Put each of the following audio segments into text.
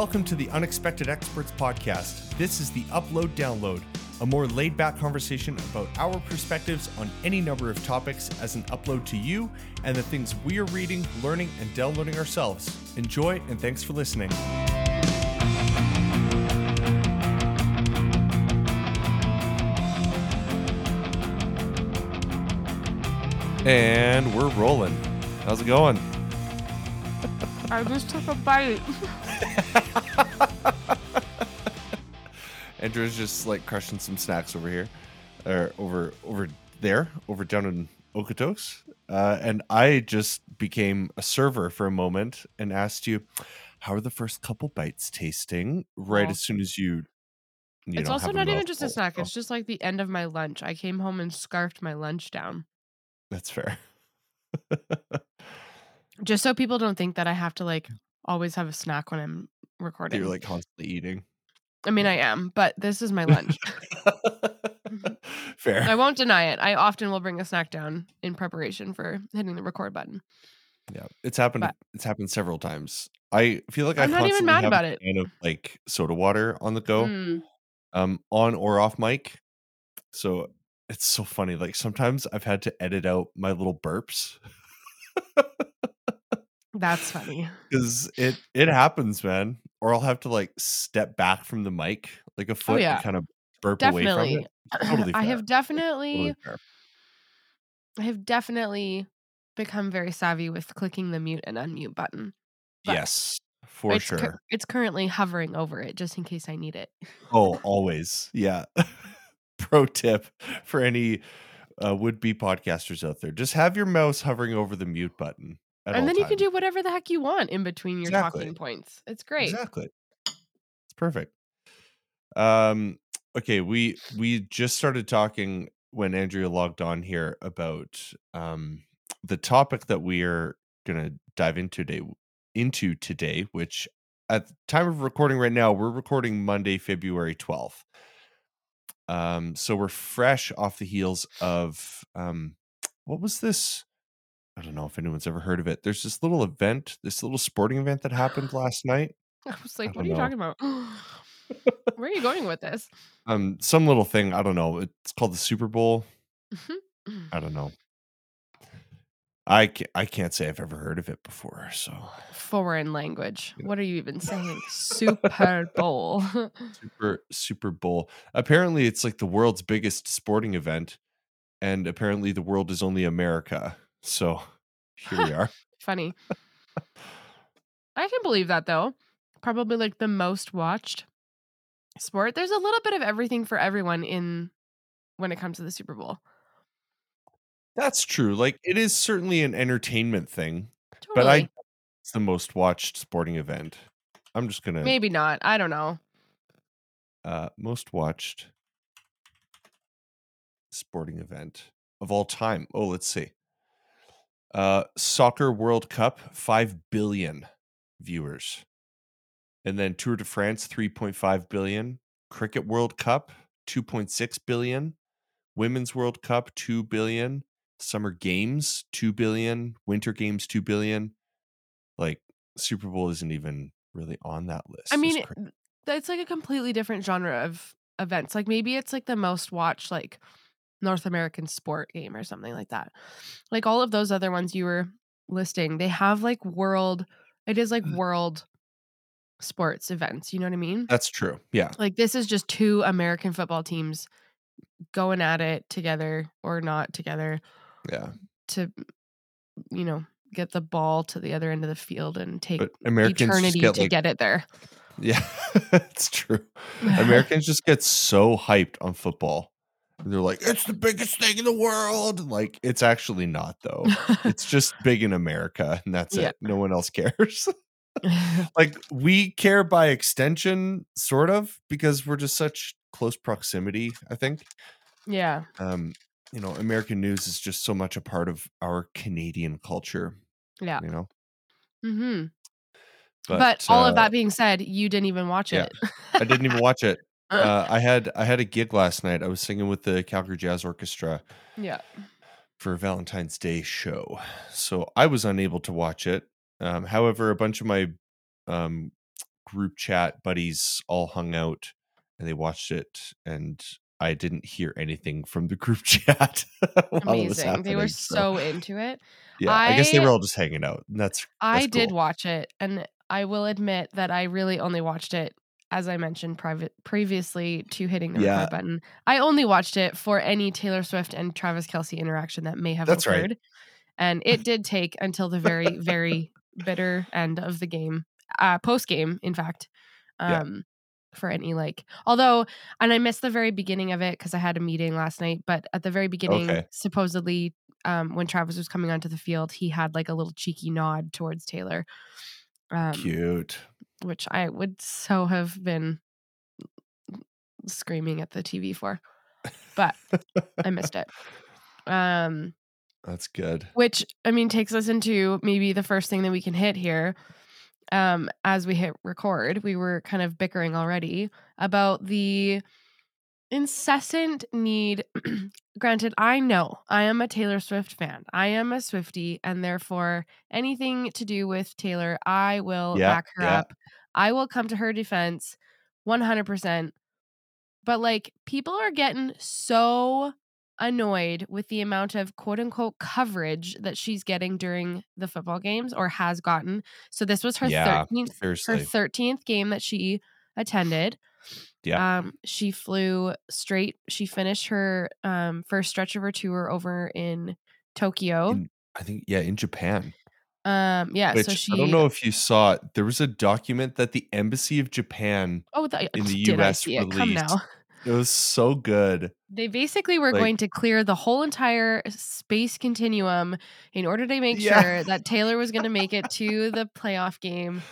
Welcome to the Unexpected Experts podcast. This is the Upload Download, a more laid back conversation about our perspectives on any number of topics as an upload to you and the things we are reading, learning, and downloading ourselves. Enjoy and thanks for listening. And we're rolling. How's it going? I just took a bite. Andrew's just like crushing some snacks over here, or over over there, over down in Okotoks. Uh, and I just became a server for a moment and asked you, "How are the first couple bites tasting?" Right Well, as soon as you, you it's know, also not even just a snack. So It's just like the end of my lunch. I came home and scarfed my lunch down. that's fair. Just so people don't think that I have to like always have a snack when I'm recording. You're like constantly eating. I mean, I am, but this is my lunch. fair. I won't deny it. I often will bring a snack down in preparation for hitting the record button. Yeah, it's happened. But It's happened several times. I feel like I I'm not even mad about it. can of like soda water on the go, Mm, um, on or off mic. So it's so funny. Like sometimes I've had to edit out my little burps that's funny. because it it happens, man. Or I'll have to like step back from the mic like a Oh foot and kind of burp away from definitely. it. Totally I have definitely, Totally. I have definitely become very savvy with clicking the mute and unmute button. But Yes, for It's sure. it's currently hovering over it just in case I need it. Oh, always. Yeah. Pro tip for any uh, would be podcasters out there just have your mouse hovering over the mute button And then you can do whatever the heck you want in between your Exactly. talking points. It's great. Exactly. It's perfect. Um okay, we we just started talking when Andrea logged on here about um the topic that we are going to dive into today into today, which at the time of recording right now, we're recording Monday, February 12th. Um so we're fresh off the heels of um what was this? I don't know if anyone's ever heard of it. There's this little event, this little sporting event that happened last night. I was I like, what don't are you know. talking about? Where are you going with this? um some little thing i don't know it's called the super bowl i don't know i can't, i can't say i've ever heard of it before so Foreign language. What are you even saying? Super Bowl. super super bowl apparently it's like the world's biggest sporting event and apparently the world is only america so here we are Funny. I can believe that though. Probably like the most watched sport. There's a little bit of everything for everyone in when it comes to the Super Bowl. that's true like it is certainly an entertainment thing but i it's the most watched sporting event i'm just gonna Maybe not. I don't know. uh most watched sporting event of all time. Oh, let's see. Uh Soccer World Cup, 5 billion viewers. And then Tour de France, 3.5 billion. Cricket World Cup, 2.6 billion. Women's World Cup, 2 billion. Summer Games, 2 billion. Winter Games, 2 billion. Like Super Bowl isn't even really on that list. I mean, cra- it- that's like a completely different genre of events. Like maybe it's like the most watched like North American sport game or something like that. Like all of those other ones you were listing, they have like world it is like mm. world sports events, you know what I mean? That's true. Yeah. Like this is just two American football teams going at it together or not together Yeah. to you know, get the ball to the other end of the field and take But Americans eternity get to like get it there. Yeah, it's true. Americans just get so hyped on football. And they're like, it's the biggest thing in the world. Like, it's actually not, though. It's just big in America, and that's Yeah. it. No one else cares. like, we care by extension, sort of, because we're just such close proximity, I think. yeah. Um, you know, American news is just so much a part of our Canadian culture, Yeah. you know? Mm-hmm. But, But, all of uh, that being said, you didn't even watch yeah, it. I didn't even watch it. Uh, I had I had a gig last night. I was singing with the Calgary Jazz Orchestra yeah. for a Valentine's Day show, so I was unable to watch it. Um, however, a bunch of my um, group chat buddies all hung out and they watched it and I didn't hear anything from the group chat while it was Amazing. They were so so into it. yeah, I guess they were all just hanging out. And that's I that's did cool. watch it, and I will admit that I really only watched it, as I mentioned private previously to hitting the Yeah. record button. I only watched it for any Taylor Swift and Travis Kelce interaction that may have That's right. occurred. And it did take until the very, very bitter end of the game, uh, post game, in fact, Yeah. um, for any like. Although, and I missed the very beginning of it because I had a meeting last night. But at the very beginning, Okay. supposedly, um, when Travis was coming onto the field, he had like a little cheeky nod towards Taylor, um, Cute. Which I would so have been screaming at the TV for, but I missed it. Um, That's good. which I mean takes us into maybe the first thing that we can hit here. Um, as we hit record, we were kind of bickering already about the incessant need. Granted, I know I am a Taylor Swift fan. I am a Swifty, and therefore anything to do with Taylor, I will Yeah, back her yeah. up. I will come to her defense 100%. But like people are getting so annoyed with the amount of quote unquote coverage that she's getting during the football games or has gotten. So this was her Yeah, 13th her 13th game that she attended. Yeah. Um she flew straight she finished her um first stretch of her tour over in Tokyo. In, I think yeah, in Japan. um yeah, Which so she I don't know if you saw it. There was a document that the Embassy of Japan Oh, the, in the US it? Come released. now. It was so good. They basically were Like- going to clear the whole entire space continuum in order to make Yeah. sure that Taylor was going to make it to the playoff game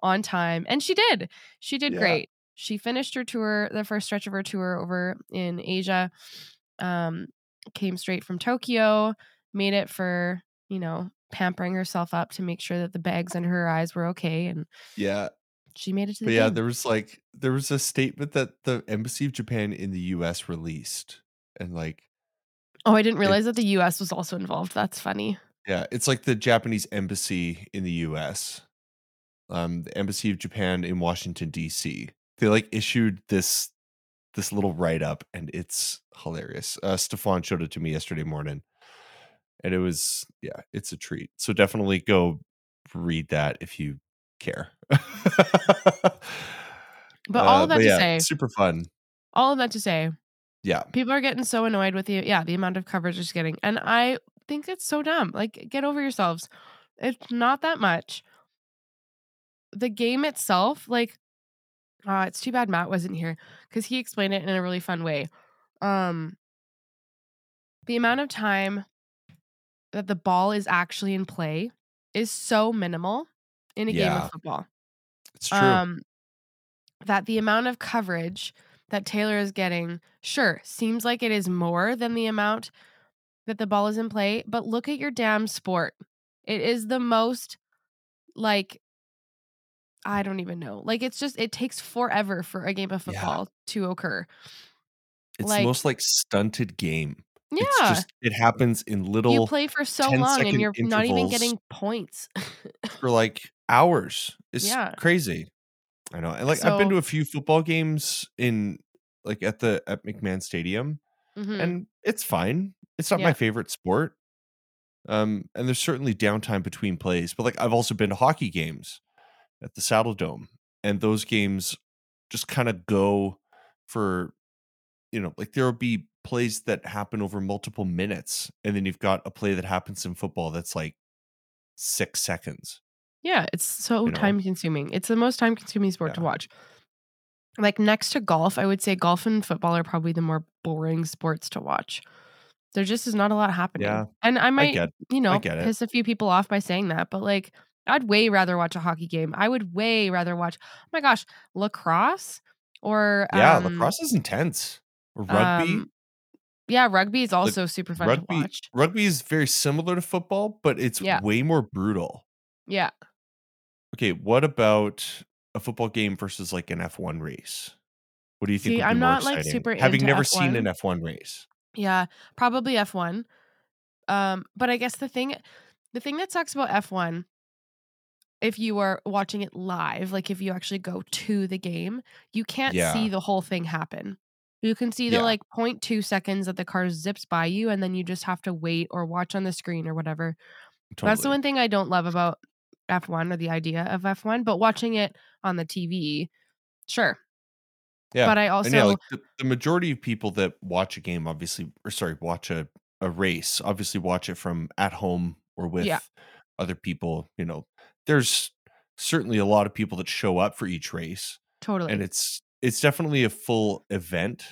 on time. And she did. She did Yeah. great. She finished her tour, the first stretch of her tour over in Asia. Um, came straight from Tokyo, made it for, you know, pampering herself up to make sure that the bags under her eyes were okay. And Yeah. she made it to the But yeah, there was like there was a statement that the Embassy of Japan in the US released. And like oh, I didn't it- realize that the US was also involved. That's funny. Yeah, it's like the Japanese embassy in the US. Um, the embassy of Japan in Washington D.C. They like issued this this little write up, and it's hilarious. Uh, Stefan showed it to me yesterday morning, and it was yeah, it's a treat. So definitely go read that if you care. But all Uh, of that to yeah, say, super fun. all of that to say, Yeah, people are getting so annoyed with you. yeah the amount of coverage she's getting and i think it's so dumb like get over yourselves it's not that much the game itself like uh it's too bad matt wasn't here because he explained it in a really fun way um the amount of time that the ball is actually in play is so minimal in a game of football it's true. um that the amount of coverage that Taylor is getting, sure, seems like it is more than the amount that the ball is in play, but look at your damn sport. It is the most like I don't even know. Like it's just it takes forever for a game of Yeah. football to occur. it's like- most like stunted game. Yeah. It's just it happens in little you play for so long and you're not even getting points. for like hours. It's Yeah. crazy. I know. And like I've been to a few football games in like at the at McMahon Stadium Mhm. and it's fine. It's not Yeah. my favorite sport. Um and there's certainly downtime between plays, but like I've also been to hockey games at the Saddledome and those games just kind of go for you know, like there'll be plays that happen over multiple minutes and then you've got a play that happens in football that's like 6 seconds. Yeah, it's so You know? time consuming. It's the most time consuming sport to watch. Like next to golf, I would say golf and football are probably the more boring sports to watch. There just is not a lot happening. Yeah, and I might, get you know, piss a few people off by saying that, but like I'd way rather watch a hockey game. I would way rather watch, oh my gosh, lacrosse or Yeah, um, lacrosse is intense. Rugby, um, yeah, rugby is also super fun to rugby, watch. rugby is very similar to football, but it's Yeah. way more brutal. Yeah. Okay, what about a football game versus like an F1 race? What do you think? See, would be I'm not, like, super Having never seen F1. an F1 race. Yeah, probably F1. Um, but I guess the thing the thing that sucks about F1 if you are watching it live, like if you actually go to the game, you can't Yeah. see the whole thing happen. You can see the Yeah. like 0.2 seconds that the car zips by you, and then you just have to wait or watch on the screen or whatever. That's the one thing I don't love about F1 or the idea of F1, but watching it on the TV, sure. Yeah. But I also yeah, like the, the majority of people that watch a game, obviously, or sorry, watch a, a race, obviously watch it from at home or with Yeah. other people. You know, there's certainly a lot of people that show up for each race, totally. and it's it's definitely a full event.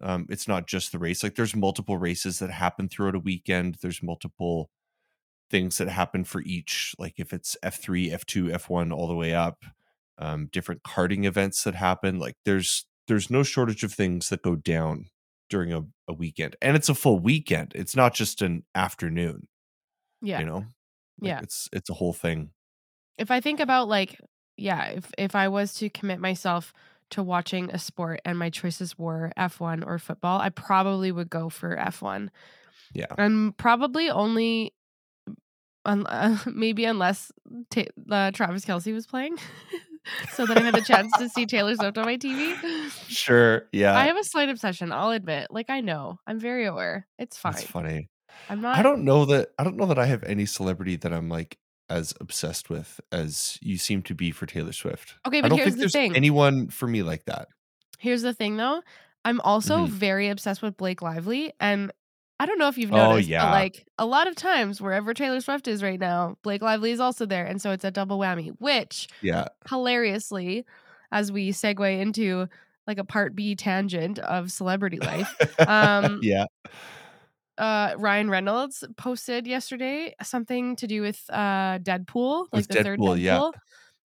Um, it's not just the race. Like there's multiple races that happen throughout a weekend. There's multiple things that happen for each. Like if it's F three, F two, F one, all the way up. Um, different karting events that happen. Like there's there's no shortage of things that go down during a, a weekend, and it's a full weekend. It's not just an afternoon. yeah. You know, Like, Yeah. It's it's a whole thing. If I think about like, yeah, if if I was to commit myself to watching a sport and my choices were F1 or football, I probably would go for F1. Yeah. And probably only un- uh, maybe unless ta- uh, Travis Kelce was playing. so that I had a chance to see Taylor Swift on my TV. Sure. Yeah. I have a slight obsession, I'll admit. Like I know. I'm very aware. It's fine. That's funny. I'm not I don't know that I don't know that I have any celebrity that I'm like as obsessed with as you seem to be for Taylor Swift. Okay, I but don't here's think the there's thing. anyone for me like that. Here's the thing though. I'm also Mhm. very obsessed with Blake Lively and I don't know if you've noticed, Oh, noticed, yeah. but like a lot of times wherever Taylor Swift is right now, Blake Lively is also there. And so it's a double whammy, which Yeah. hilariously, as we segue into like a part B tangent of celebrity life, Um, yeah. Uh Ryan Reynolds posted yesterday something to do with uh Deadpool, like With the third Deadpool, Deadpool. yeah.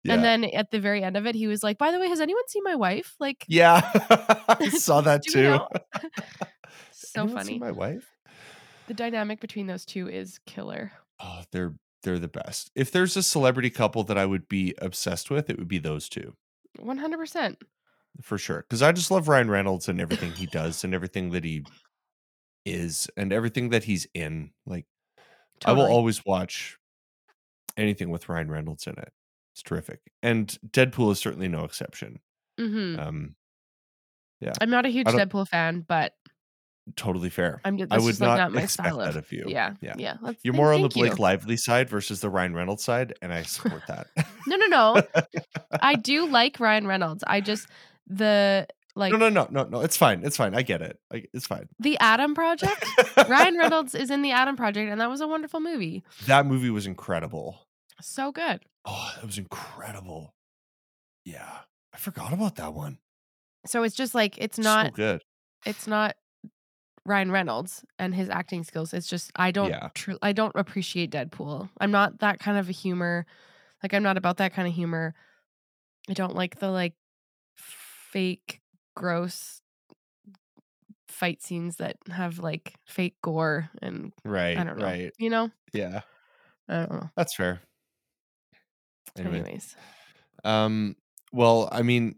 Yeah. And then at the very end of it, he was like, by the way, has anyone seen my wife? Like yeah. I saw that too. know? so Anyone funny. my wife? The dynamic between those two is killer. Oh, they're they're the best. If there's a celebrity couple that I would be obsessed with, it would be those two. 100%. for sure because i just love ryan reynolds and everything he does and everything that he is and everything that he's in like i will always watch anything with ryan reynolds in it it's terrific and deadpool is certainly no exception Mhm. um yeah, I'm not a huge Deadpool fan, but totally fair I'm i would just like not, not my expect style of. that of you Yeah. yeah Yeah. Let's, you're more on the thank you. blake lively side versus the ryan reynolds side and i support that No, no, no. I do like Ryan Reynolds. I just, the, like, no no no no no it's fine it's fine i get it I, it's fine the Adam Project. Ryan Reynolds is in the Adam Project, and that was a wonderful movie. that movie was incredible So good. Oh, that was incredible. Yeah. I forgot about that one. So it's just like, it's so not, good. it's not Ryan Reynolds and his acting skills. It's just I don't Yeah. tru- I don't appreciate Deadpool. I'm not that kind of a humor. Like I'm not about that kind of humor. I don't like the like fake gross fight scenes that have like fake gore and Right. I don't know. Right. You know? Yeah. I don't know. That's fair. Anyway. Anyways. Um well, I mean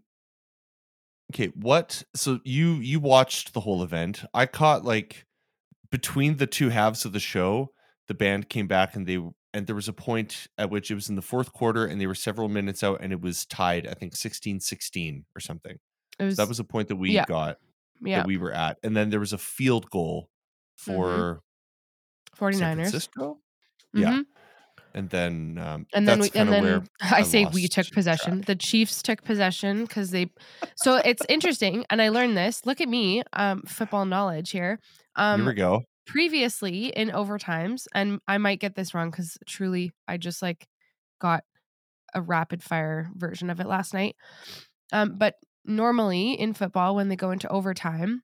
okay, what so you you watched the whole event. I caught like between the two halves of the show, the band came back and they and there was a point at which it was in the fourth quarter and they were several minutes out and it was tied, I think 16-16 or something. Was, So that was a point that we yeah. got yeah, that we were at. And then there was a field goal for San 49ers. Francisco. Yeah. And then um And then we and then I, I say we took possession. track. The Chiefs took possession because they. So it's interesting, and I learned this. Look at me, um, football knowledge here. Um, here we go. previously in overtimes, and I might get this wrong because truly I just like got a rapid fire version of it last night. Um, but normally in football, when they go into overtime,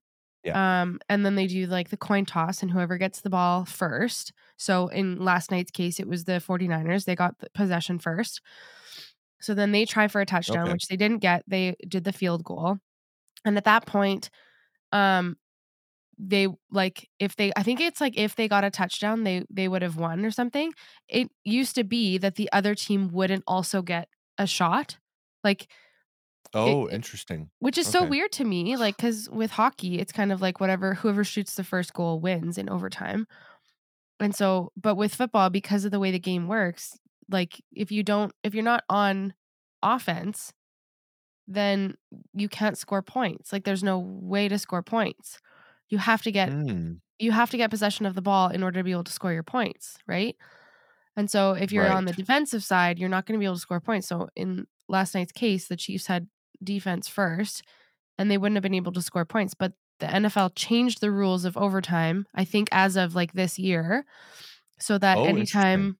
um, and then they do like the coin toss, and whoever gets the ball first. So in last night's case, it was the 49ers. They got the possession first. So then they try for a touchdown, Okay. which they didn't get. They did the field goal. And at that point, um, they like if they I think it's like if they got a touchdown, they they would have won or something. It used to be that the other team wouldn't also get a shot. Like Oh, it- interesting. which is so weird to me like because with hockey it's kind of like whatever whoever shoots the first goal wins in overtime and so but with football because of the way the game works like if you don't if you're not on offense, then you can't score points. Like there's no way to score points. You have to get Mm, you have to get possession of the ball in order to be able to score your points, right? And so if you're on the defensive side, you're not going to be able to score points. So in last night's case, the Chiefs had defense first and they wouldn't have been able to score points, but the NFL changed the rules of overtime, I think as of like this year, so that Oh, anytime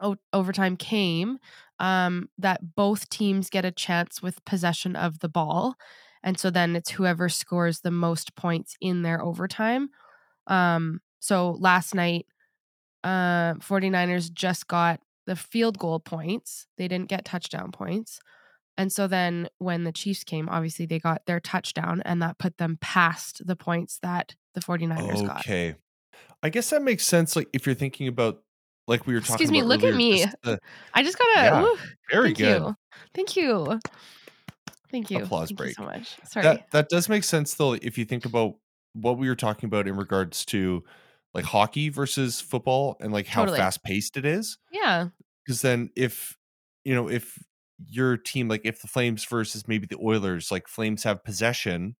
o- overtime came, um, that both teams get a chance with possession of the ball. And so then it's whoever scores the most points in their overtime. Um, so last night, uh, 49ers just got the field goal points. They didn't get touchdown points. And so then when the Chiefs came, obviously they got their touchdown and that put them past the points that the 49ers got. Okay. I guess that makes sense, like, if you're thinking about like we were talking Excuse me, look at me. just the I just gotta Yeah, very thank good. you. Thank you. Thank you. Applause Thank you so much. Sorry. That that does make sense though, if you think about what we were talking about in regards to, like, hockey versus football and, like, how Totally. fast-paced it is. Yeah. Because then if, you know, if your team like, if the Flames versus maybe the Oilers, like, Flames have possession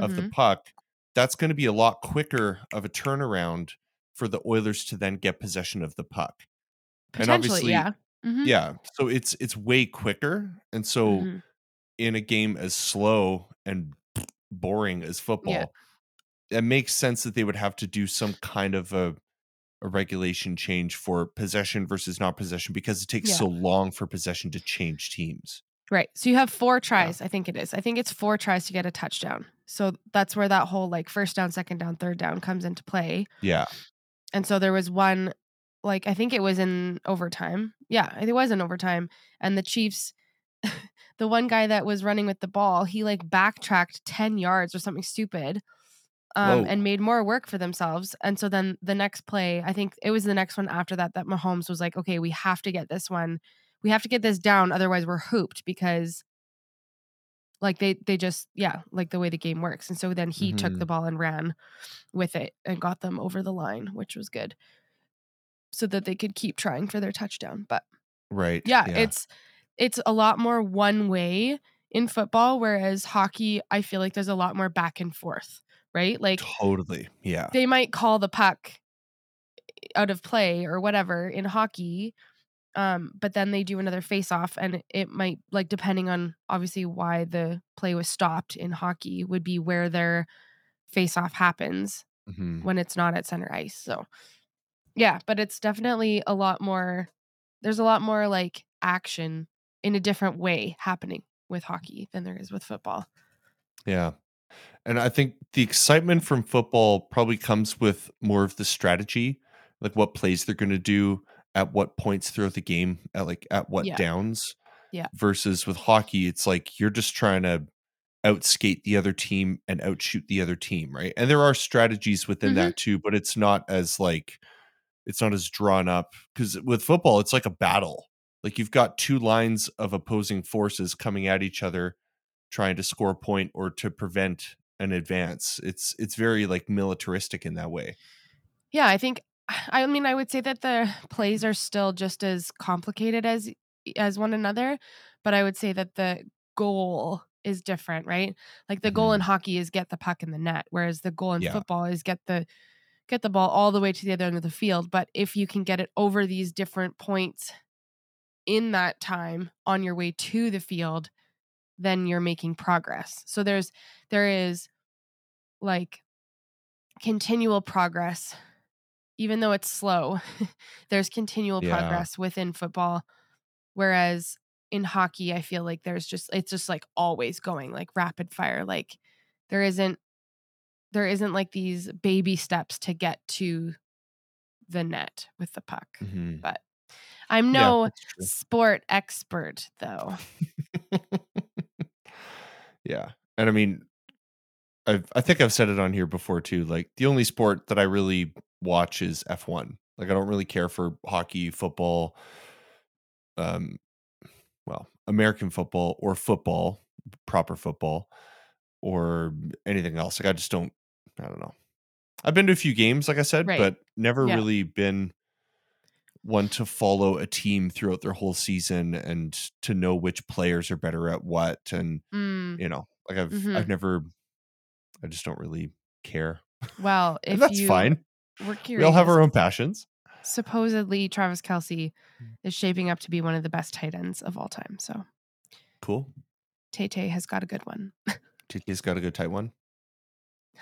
of the Mhm. puck, that's gonna be a lot quicker of a turnaround for the Oilers to then get possession of the puck. And obviously yeah. Mhm. yeah, so it's it's way quicker, and so Mhm. in a game as slow and boring as Yeah. football, it makes sense that they would have to do some kind of a a regulation change for possession versus not possession because it takes Yeah. so long for possession to change teams. Right. So you have 4 Yeah. tries, I think it is. I think it's 4 tries to get a touchdown. So that's where that whole, like, first down, second down, third down comes into play. Yeah. And so there was one like, I think it was in overtime. Yeah, it was in overtime, and the Chiefs the one guy that was running with the ball, he, like, backtracked 10 yards or something stupid, um, and made more work for themselves, and so then the next play, I think it was the next one after that, that Mahomes was like, "Okay, we have to get this one. We have to get this down, otherwise we're hooped," because like, they they just yeah, like, the way the game works, and so then he took the Mhm. ball and ran with it and got them over the line, which was good. So that they could keep trying for their touchdown, but Right, yeah, yeah. it's it's a lot more one way in football, whereas hockey, I feel like there's a lot more back and forth, right? Like, Totally, yeah. they might call the puck out of play or whatever in hockey, um, but then they do another face off and it might like depending on obviously why the play was stopped in hockey would be where their face off happens Mhm. when it's not at center ice. So yeah, but it's definitely a lot more there's a lot more like action in a different way happening with hockey than there is with football. Yeah. And I think the excitement from football probably comes with more of the strategy, like what plays they're going to do at what points throughout the game, at like at what Yeah. downs. Yeah. Versus with hockey, it's like you're just trying to outskate the other team and outshoot the other team, right? And there are strategies within Mhm. that too, but it's not as like it's not as drawn up because with football, it's like a battle. Like you've got two lines of opposing forces coming at each other, trying to score a point or to prevent an advance. It's it's very like militaristic in that way. Yeah, I think I mean I would say that the plays are still just as complicated as as one another, but I would say that the goal is different, right? Like the goal in Mhm. hockey is get the puck in the net, whereas the goal in Yeah. football is get the get the ball all the way to the other end of the field. But if you can get it over these different points in that time on your way to the field, then you're making progress. So there's there is like continual progress even though it's slow. there's continual Yeah. progress within football whereas in hockey I feel like there's just it's just like always going like rapid fire like there isn't there isn't like these baby steps to get to the net with the puck. Mhm. But I'm no true. sport expert though. yeah. And I mean, I've, I think I've said it on here before too. Like the only sport that I really watch is F1. Like I don't really care for hockey, football, um, well, American football or football, proper football, or anything else. Like I just don't. I don't know. I've been to a few games, like I said, Right. but never Yeah. really been one to follow a team throughout their whole season and to know which players are better at what and Mm, you know like i've Mhm. i've never i just don't really care. Well, if that's you fine. were we all have our own passions. Supposedly Travis Kelce Mm. is shaping up to be one of the best tight ends of all time. So cool. Tay Tay has got a good one. tt's got a good tight one.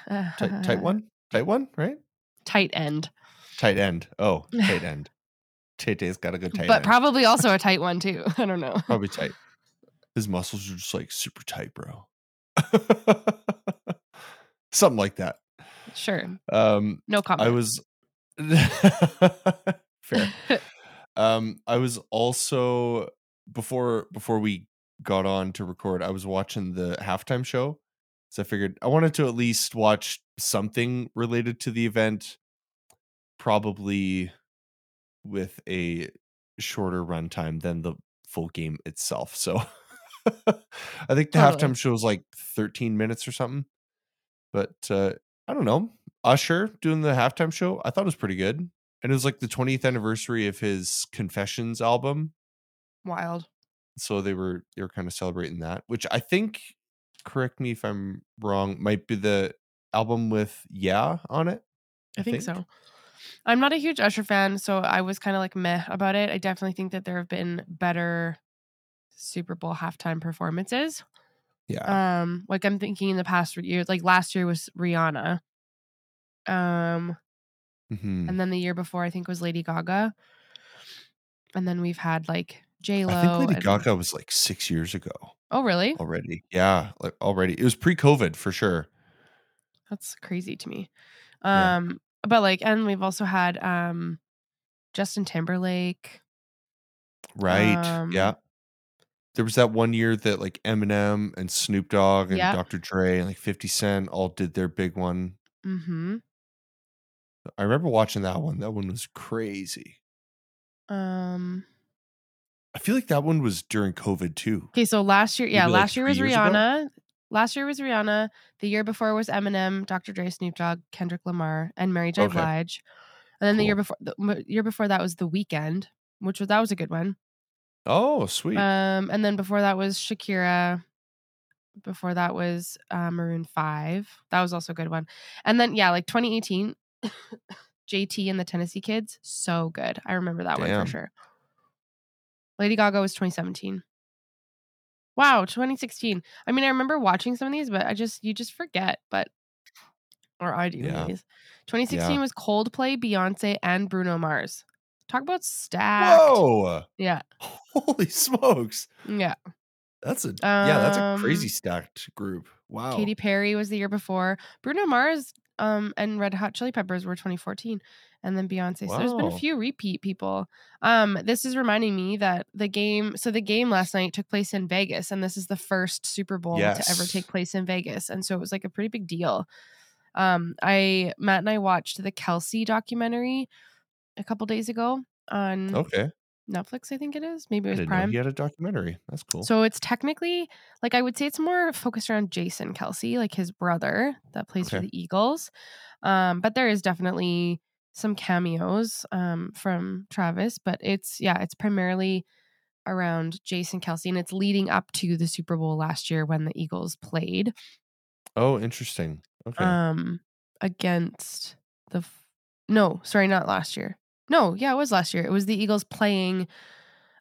Tight, tight one? Tight one right? Tight end, tight end. Oh tight end tt's got a good tight but end probably also a tight one too. I don't know. probably tight his muscles are just like super tight bro something like that Sure, um no comment. I was fair. Um, I was also before before we got on to record, I was watching the halftime show. So I figured I wanted to at least watch something related to the event, probably with a shorter runtime than the full game itself. So I think the Totally. halftime show was like 13 minutes or something. But uh I don't know. Usher doing the halftime show, I thought it was pretty good. And it was like the 20th anniversary of his Confessions album. Wild. So they were they were kind of celebrating that, which I think correct me if I'm wrong, might be the album with Yeah on it. I think, so. I'm not a huge Usher fan, so I was kind of like meh about it. I definitely think that there have been better Super Bowl halftime performances. Yeah. Um, like I'm thinking in the past years, like last year was Rihanna. Um, Mhm. and then the year before I think was Lady Gaga. And then we've had like J Lo. I think Lady Gaga was like six years ago Oh, really? already. Yeah, like already. It was pre-COVID for sure. That's crazy to me. Yeah. Um, but like, and we've also had um Justin Timberlake. Right. Um, yeah. There was that one year that like Eminem and Snoop Dogg and Yeah. Dr. Dre and like 50 Cent all did their big one. Mm-hmm. I remember watching that one. That one was crazy. Um. I feel like that one was during COVID too. Okay, so last year, yeah, Maybe, like, last year was Rihanna. ago? Last year was Rihanna. The year before was Eminem, Dr. Dre, Snoop Dogg, Kendrick Lamar, and Mary J. Okay. Blige. And then the year before, the year before that was The Weeknd, which was that was a good one. Oh, sweet. Um, and then before that was Shakira. Before that was uh, Maroon Five. That was also a good one. And then yeah, like 2018, JT and the Tennessee Kids, so good. I remember that one for sure. Lady Gaga was 2017. Wow, 2016. I mean, I remember watching some of these, but I just you just forget. But or I do. Yeah. anyways. 2016 Yeah. was Coldplay, Beyonce, and Bruno Mars. Talk about stacked. Whoa. Yeah, Holy smokes. yeah. That's a yeah, that's a crazy Um, stacked group. Wow. Katy Perry was the year before. Bruno Mars um, and Red Hot Chili Peppers were 2014. And then Beyonce. So there's been a few repeat people. Um, this is reminding me that the game, so the game last night took place in Vegas, and this is the first Super Bowl to ever take place in Vegas. And so it was like a pretty big deal. Um, I Matt and I watched the Kelce documentary a couple days ago on Okay. Netflix, I think it is. Maybe it was Prime. he had a documentary. That's cool. So it's technically like I would say it's more focused around Jason Kelce, like his brother that plays for the Eagles. Um, but there is definitely some cameos um, from Travis, but it's yeah, it's primarily around Jason Kelce, and it's leading up to the Super Bowl last year when the Eagles played oh, interesting. Okay. um, against the no, sorry, not last year. No, yeah, it was last year. It was the Eagles playing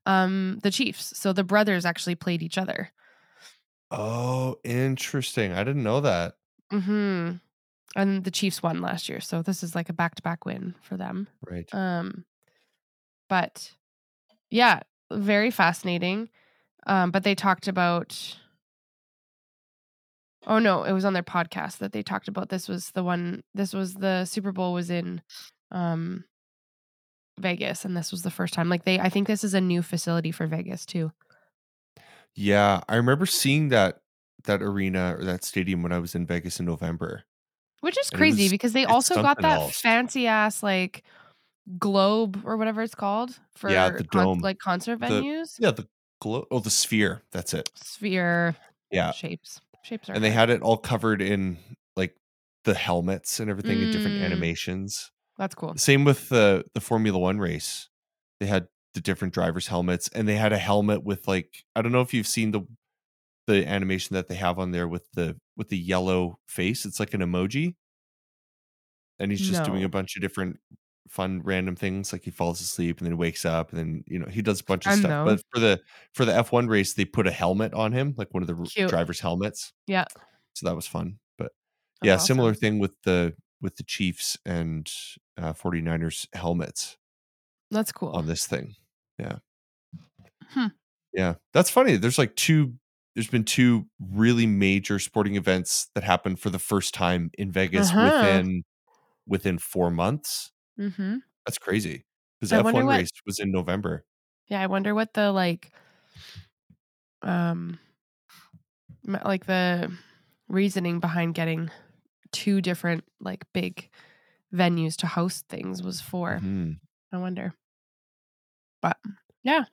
um, the Chiefs. So the brothers actually played each other. oh, interesting. I didn't know that. hmm And the Chiefs won last year, so this is like a back-to-back win for them. Right. Um, but yeah, very fascinating. Um, but they talked about. Oh no, it was on their podcast that they talked about. This was the one. This was the Super Bowl was in, um, Vegas, and this was the first time. Like they, I think this is a new facility for Vegas too. Yeah, I remember seeing that that arena or that stadium when I was in Vegas in November. Which is And crazy was- because they also got that else. fancy ass like globe or whatever it's called for Yeah, the con- dome. like concert The- venues. Yeah, the globe Oh, the sphere. That's it. Sphere Yeah, shapes. Shapes are and they had it all covered in like the helmets and everything in different Mm. animations. That's cool. Same with the the Formula One race. They had the different drivers' helmets, and they had a helmet with like I don't know if you've seen the the animation that they have on there with the with the yellow face. It's like an emoji, and he's just doing a bunch of different fun random things. Like he falls asleep and then wakes up, and then you know he does a bunch of Fun stuff. though. But for the for the F one race, they put a helmet on him, like one of the Cute. drivers' helmets. Yeah. So that was fun. But That's yeah, similar thing with the with the Chiefs and uh, 49ers helmets That's cool. on this thing. Yeah. Hmm. Yeah. That's funny. There's like two there's been two really major sporting events that happened for the first time in Vegas Uh-huh. within within 4 months. Mm-hmm. That's crazy. Cuz I F1 what- race was in November. Yeah, I wonder what the like um like the reasoning behind getting two different like big venues to host things was for. Mhm. I wonder. But yeah.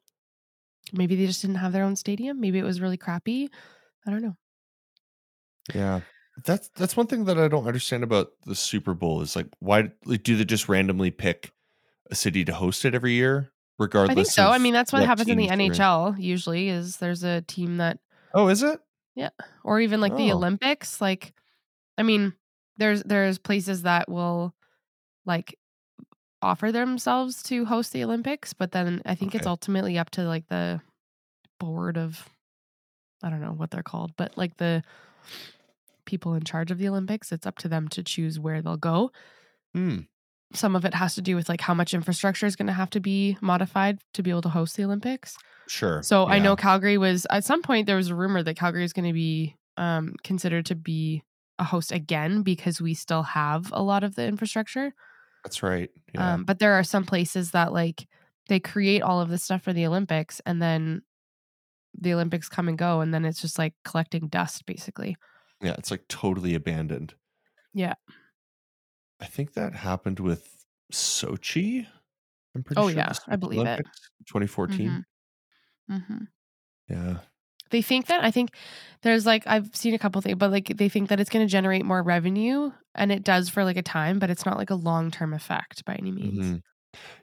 Maybe they just didn't have their own stadium. Maybe it was really crappy. I don't know. Yeah. That's that's one thing that I don't understand about the Super Bowl is like why like, do they just randomly pick a city to host it every year regardless I think so. I mean, that's what, happens in the they're in? NHL usually is there's a team that Oh, is it? Yeah. Or even like the Oh. Olympics. Like, I mean, there's there's places that will like offer themselves to host the Olympics, but then I think it's ultimately up to like the board of I don't know what they're called, but like the people in charge of the Olympics. It's up to them to choose where they'll go. Hmm. Some of it has to do with like how much infrastructure is going to have to be modified to be able to host the Olympics. Sure. So I know Calgary was at some point there was a rumor that Calgary is going to be um, considered to be a host again because we still have a lot of the infrastructure. That's right. Yeah. Um, but there are some places that like they create all of this stuff for the Olympics and then the Olympics come and go and then it's just like collecting dust basically. yeah, it's like totally abandoned. Yeah. I think that happened with Sochi. I'm pretty Oh, sure. yeah, I believe it. Olympics, 2014. hmm Yeah. They think that I think there's like I've seen a couple things, but like they think that it's going to generate more revenue, and it does for like a time, but it's not like a long term effect by any means. Mhm.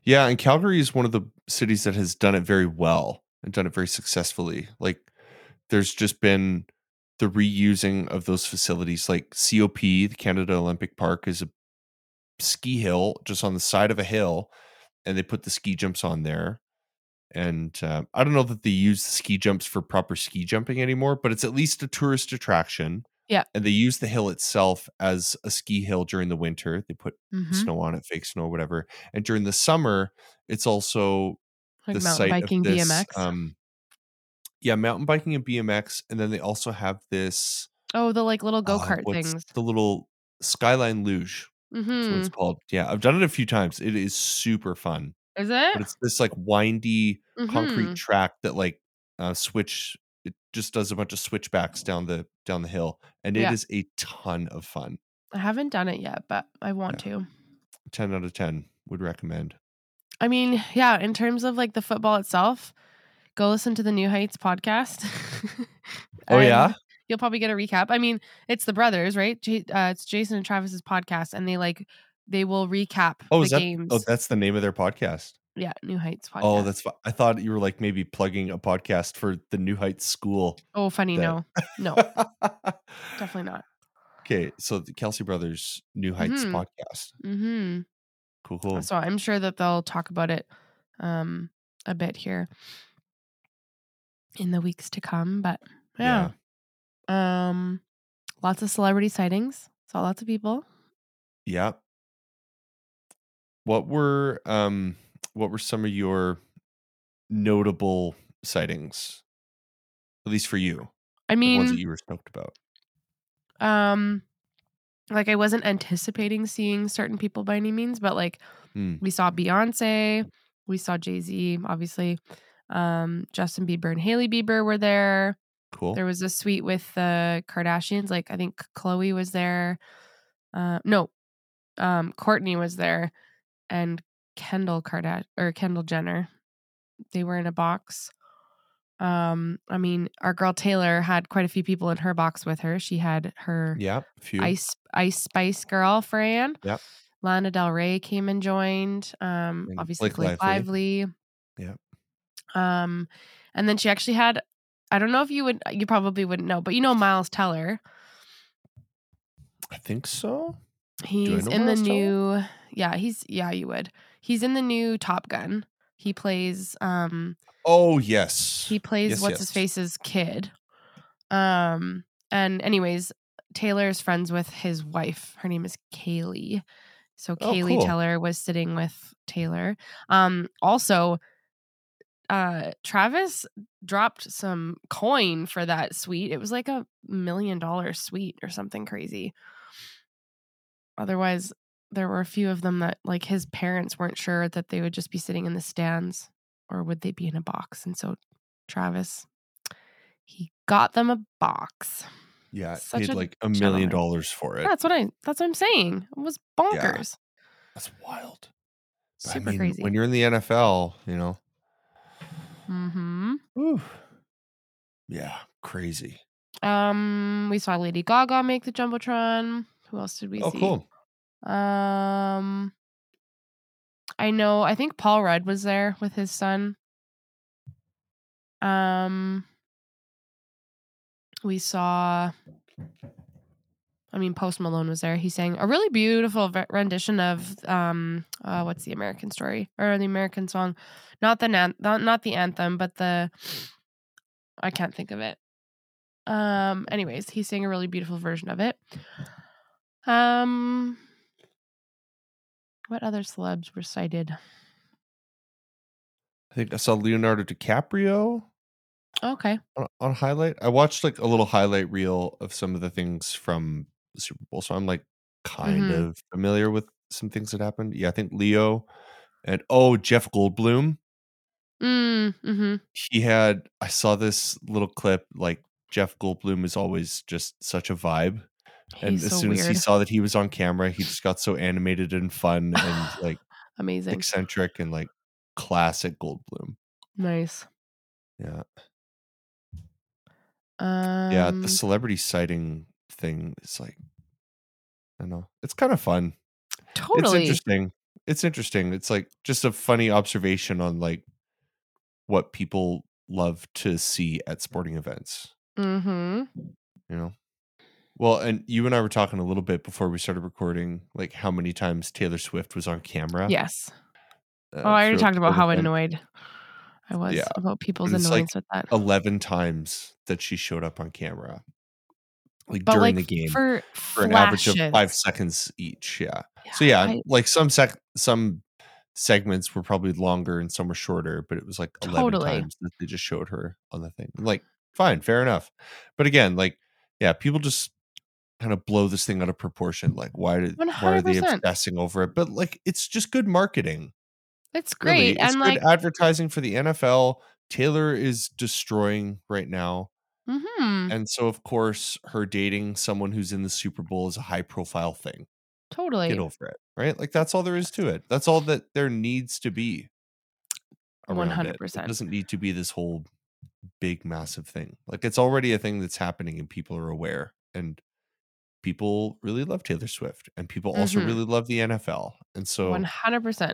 Yeah, and Calgary is one of the cities that has done it very well and done it very successfully. Like there's just been the reusing of those facilities like COP, the Canada Olympic Park is a ski hill just on the side of a hill and they put the ski jumps on there. And uh, I don't know that they use the ski jumps for proper ski jumping anymore, but it's at least a tourist attraction. Yeah. And they use the hill itself as a ski hill during the winter. They put Mhm. snow on it, fake snow, whatever. And during the summer, it's also Like the mountain site biking, of this, BMX. Um, yeah, mountain biking and BMX, and then they also have this oh, the like little go kart what's things. the little skyline luge. That's what hmm it's called. Yeah, I've done it a few times. It is super fun, Is it? but it's this like windy concrete Mhm. track that like uh, switch. It just does a bunch of switchbacks down the down the hill, and it Yeah. is a ton of fun. I haven't done it yet, but I want to. Ten out of ten would recommend. I mean, yeah, in terms of like the football itself, go listen to the New Heights podcast. Oh, yeah? You'll probably get a recap. I mean, it's the brothers, right? J- uh, it's Jason and Travis's podcast, and they like they will recap Oh, the is that? games. Oh, that's the name of their podcast. Yeah, New Heights podcast. Oh, that's. I thought you were like maybe plugging a podcast for the New Heights School. oh funny. that- No, no, definitely not. okay, so the Kelce Brothers New Heights Mhm. podcast. hmm Cool, cool. So I'm sure that they'll talk about it um a bit here in the weeks to come. But yeah. Um lots of celebrity sightings. Saw lots of people. Yeah. What were um what were some of your notable sightings? At least for you. I mean, The ones that you were stoked about. um like I wasn't anticipating seeing certain people by any means, but like Hmm. we saw Beyonce, we saw Jay-Z, obviously. Um Justin Bieber and Hailey Bieber were there. Cool. There was a suite with the Kardashians. Like I think Khloé was there. Uh, no, um, Kourtney was there, and Kendall Kardashian or Kendall Jenner. They were in a box. Um, I mean, our girl Taylor had quite a few people in her box with her. She had her yeah, a few. ice ice spice girl Fran. Yep. Lana Del Rey came and joined. Um, And obviously Blake Blake, Lively. Yeah. Um, and then she actually had I don't know if you would you probably wouldn't know, but you know Miles Teller. I think so. He's in the Teller? new yeah, he's yeah, you would. He's in the new Top Gun. He plays um Oh, yes. he plays Yes, what's his face's kid. Um and anyways, Taylor is friends with his wife. Her name is Keleigh. So Oh, Keleigh cool. Teller was sitting with Taylor. Um also uh Travis dropped some coin for that suite. It was like a million dollar suite or something crazy. Otherwise, there were a few of them that like his parents weren't sure that they would just be sitting in the stands or would they be in a box. And so Travis he got them a box. Yeah, Such paid like a million dollars for it. That's what I that's what I'm saying. It was bonkers. That's wild. But Super I mean, crazy. when you're in the NFL, you know, mm-hmm. whew, yeah, crazy. Um, we saw Lady Gaga make the jumbotron. Who else did we Oh, see? Oh, cool. Um, I know. I think Paul Rudd was there with his son. Um, we saw. I mean, Post Malone was there. He sang a really beautiful rendition of um, uh, what's the American story or the American song? Not the nan- not not the anthem, but the. I can't think of it. Um. Anyways, he sang a really beautiful version of it. Um. What other celebs were sighted? I think I saw Leonardo DiCaprio Okay. on, on highlight. I watched like a little highlight reel of some of the things from the Super Bowl, so I'm like kind Mhm. of familiar with some things that happened. Yeah, I think Leo and oh, Jeff Goldblum. Mm, mm-hmm. He had I saw this little clip like Jeff Goldblum is always just such a vibe. And He's as so soon as he weird. saw that he was on camera, he just got so animated and fun and like Amazing. eccentric and like classic Goldblum. Nice. Yeah. Um, Yeah, the celebrity sighting thing is like I don't know. It's kind of fun. Totally. It's interesting. It's interesting. It's like just a funny observation on like what people love to see at sporting events, Mm-hmm. you know. Well, and you and I were talking a little bit before we started recording, like how many times Taylor Swift was on camera. Yes. uh, Oh, I already talked about how annoyed I was Yeah. about people's it's like annoyance with that. 11 times that she showed up on camera, like But during like the game for for an average of five seconds each. Yeah. So yeah, I, like some sec some segments were probably longer and some were shorter, but it was like 11 Totally. times that they just showed her on the thing. Like, fine, fair enough. But again, like, yeah, people just kind of blow this thing out of proportion. Like, why did why are they obsessing over it? But like, it's just good marketing. It's Really, great. it's and good like, advertising for the NFL. Taylor is destroying right now. mm-hmm. And so, of course, her dating someone who's in the Super Bowl is a high profile thing. Totally. Get over it, right? Like, that's all there is to it. That's all that there needs to be around it. It 100%. doesn't need to be this whole big, massive thing. Like, it's already a thing that's happening and people are aware. And people really love Taylor Swift and people also Mhm. really love the NFL. And so, 100%.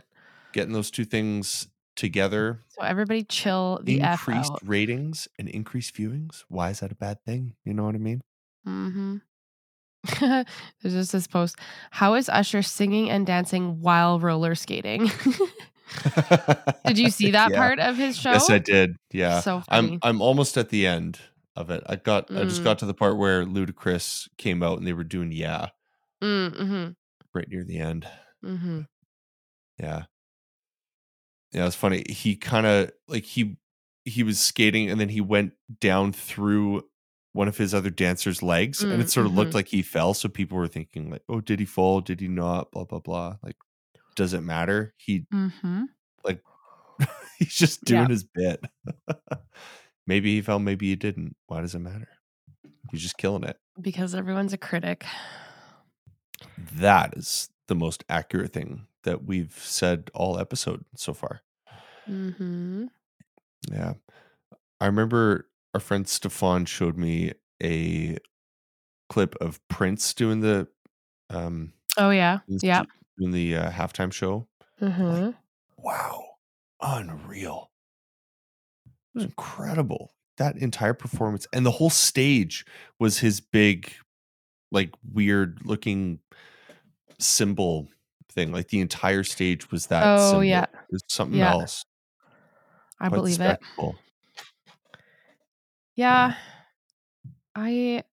getting those two things together So everybody chill the increased ratings and increased viewings. Why is that a bad thing? You know what I mean? Mm-hmm. There's just this post. How is Usher singing and dancing while roller skating? Did you see that Yeah. part of his show? Yes, I did. Yeah. So funny. I'm I'm almost at the end of it. I got I just Mm. got to the part where Ludacris came out and they were doing yeah mm-hmm. right near the end. Mm-hmm. Yeah. Yeah, it's funny. He kind of like he he was skating and then he went down through one of his other dancers' legs and Mm, it sort of looked mhm. like he fell. So people were thinking like, oh, did he fall? Did he not? Blah blah blah. Like, does it matter? He Mm-hmm. he's just doing Yeah. his bit. maybe he fell, maybe he didn't. Why does it matter? He's just killing it. Because everyone's a critic. That is the most accurate thing that we've said all episode so far. Mm-hmm. Yeah. I remember our friend Stefan showed me a clip of Prince doing the um Oh yeah. Yeah. doing the uh, halftime show. Mm-hmm. Wow. Unreal. Was incredible. That entire performance and the whole stage was his big, like weird looking symbol thing. Like the entire stage was that Oh, symbol. yeah. It something Yeah. else. I Quite believe it. spectacle. Yeah. I